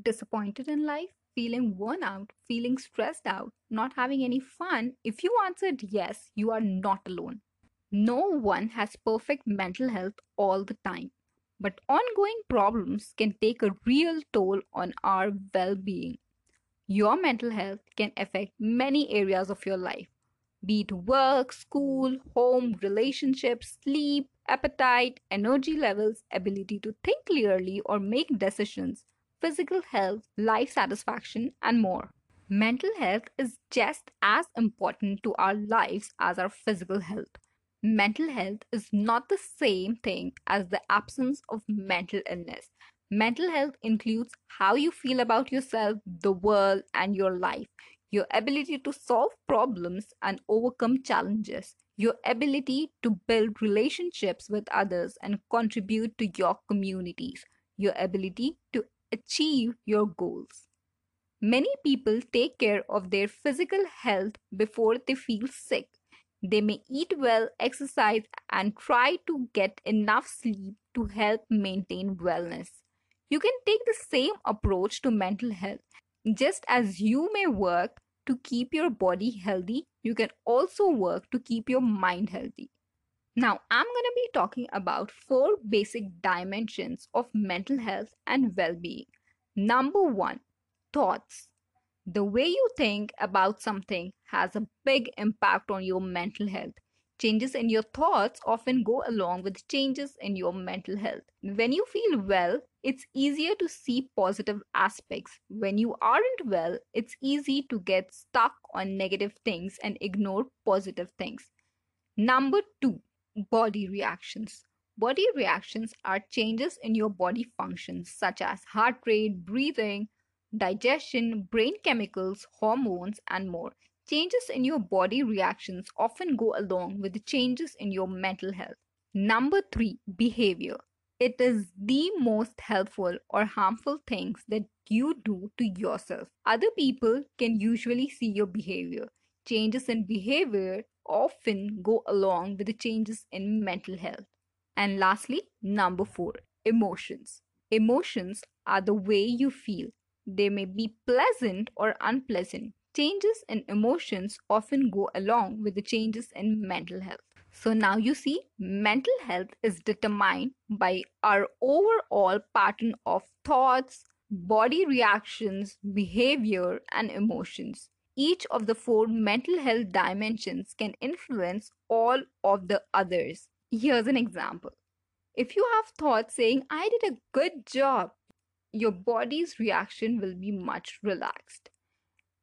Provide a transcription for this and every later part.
disappointed in life, feeling worn out, feeling stressed out, not having any fun? If you answered yes, you are not alone. No one has perfect mental health all the time, but ongoing problems can take a real toll on our well being. Your mental health can affect many areas of your life be it work, school, home, relationships, sleep, appetite, energy levels, ability to think clearly or make decisions, physical health, life satisfaction, and more. Mental health is just as important to our lives as our physical health. Mental health is not the same thing as the absence of mental illness. Mental health includes how you feel about yourself, the world, and your life your ability to solve problems and overcome challenges, your ability to build relationships with others and contribute to your communities, your ability to achieve your goals. Many people take care of their physical health before they feel sick. They may eat well, exercise, and try to get enough sleep to help maintain wellness. You can take the same approach to mental health. Just as you may work to keep your body healthy, you can also work to keep your mind healthy. Now, I'm going to be talking about four basic dimensions of mental health and well being. Number one, thoughts. The way you think about something has a big impact on your mental health. Changes in your thoughts often go along with changes in your mental health. When you feel well, it's easier to see positive aspects. When you aren't well, it's easy to get stuck on negative things and ignore positive things. Number two, body reactions. Body reactions are changes in your body functions such as heart rate, breathing, digestion, brain chemicals, hormones, and more. Changes in your body reactions often go along with the changes in your mental health. Number three, behavior. It is the most helpful or harmful things that you do to yourself. Other people can usually see your behavior. Changes in behavior often go along with the changes in mental health. And lastly, number four, emotions. Emotions are the way you feel. They may be pleasant or unpleasant. Changes in emotions often go along with the changes in mental health. So now you see, mental health is determined by our overall pattern of thoughts, body reactions, behavior, and emotions. Each of the four mental health dimensions can influence all of the others. Here's an example. If you have thoughts saying, I did a good job, your body's reaction will be much relaxed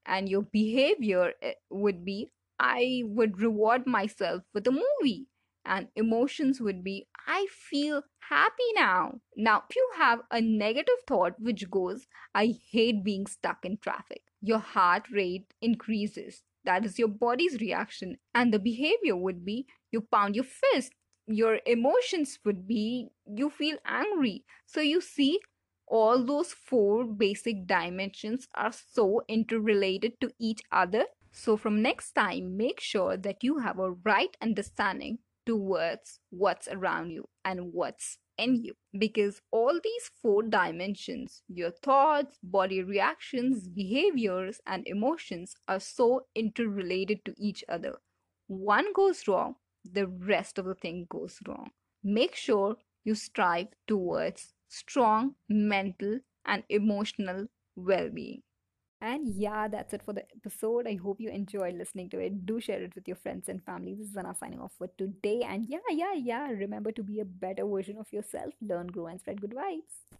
and your behavior eh, would be I would reward myself with a movie. And emotions would be, I feel happy now. Now, if you have a negative thought which goes, I hate being stuck in traffic, your heart rate increases. That is your body's reaction. And the behavior would be, you pound your fist. Your emotions would be, you feel angry. So you see, all those four basic dimensions are so interrelated to each other. So, from next time, make sure that you have a right understanding towards what's around you and what's in you. Because all these four dimensions your thoughts, body reactions, behaviors, and emotions are so interrelated to each other. One goes wrong, the rest of the thing goes wrong. Make sure you strive towards strong mental and emotional well being. And yeah, that's it for the episode. I hope you enjoyed listening to it. Do share it with your friends and family. This is Anna signing off for today. And yeah, yeah, yeah. Remember to be a better version of yourself. Learn, grow, and spread good vibes.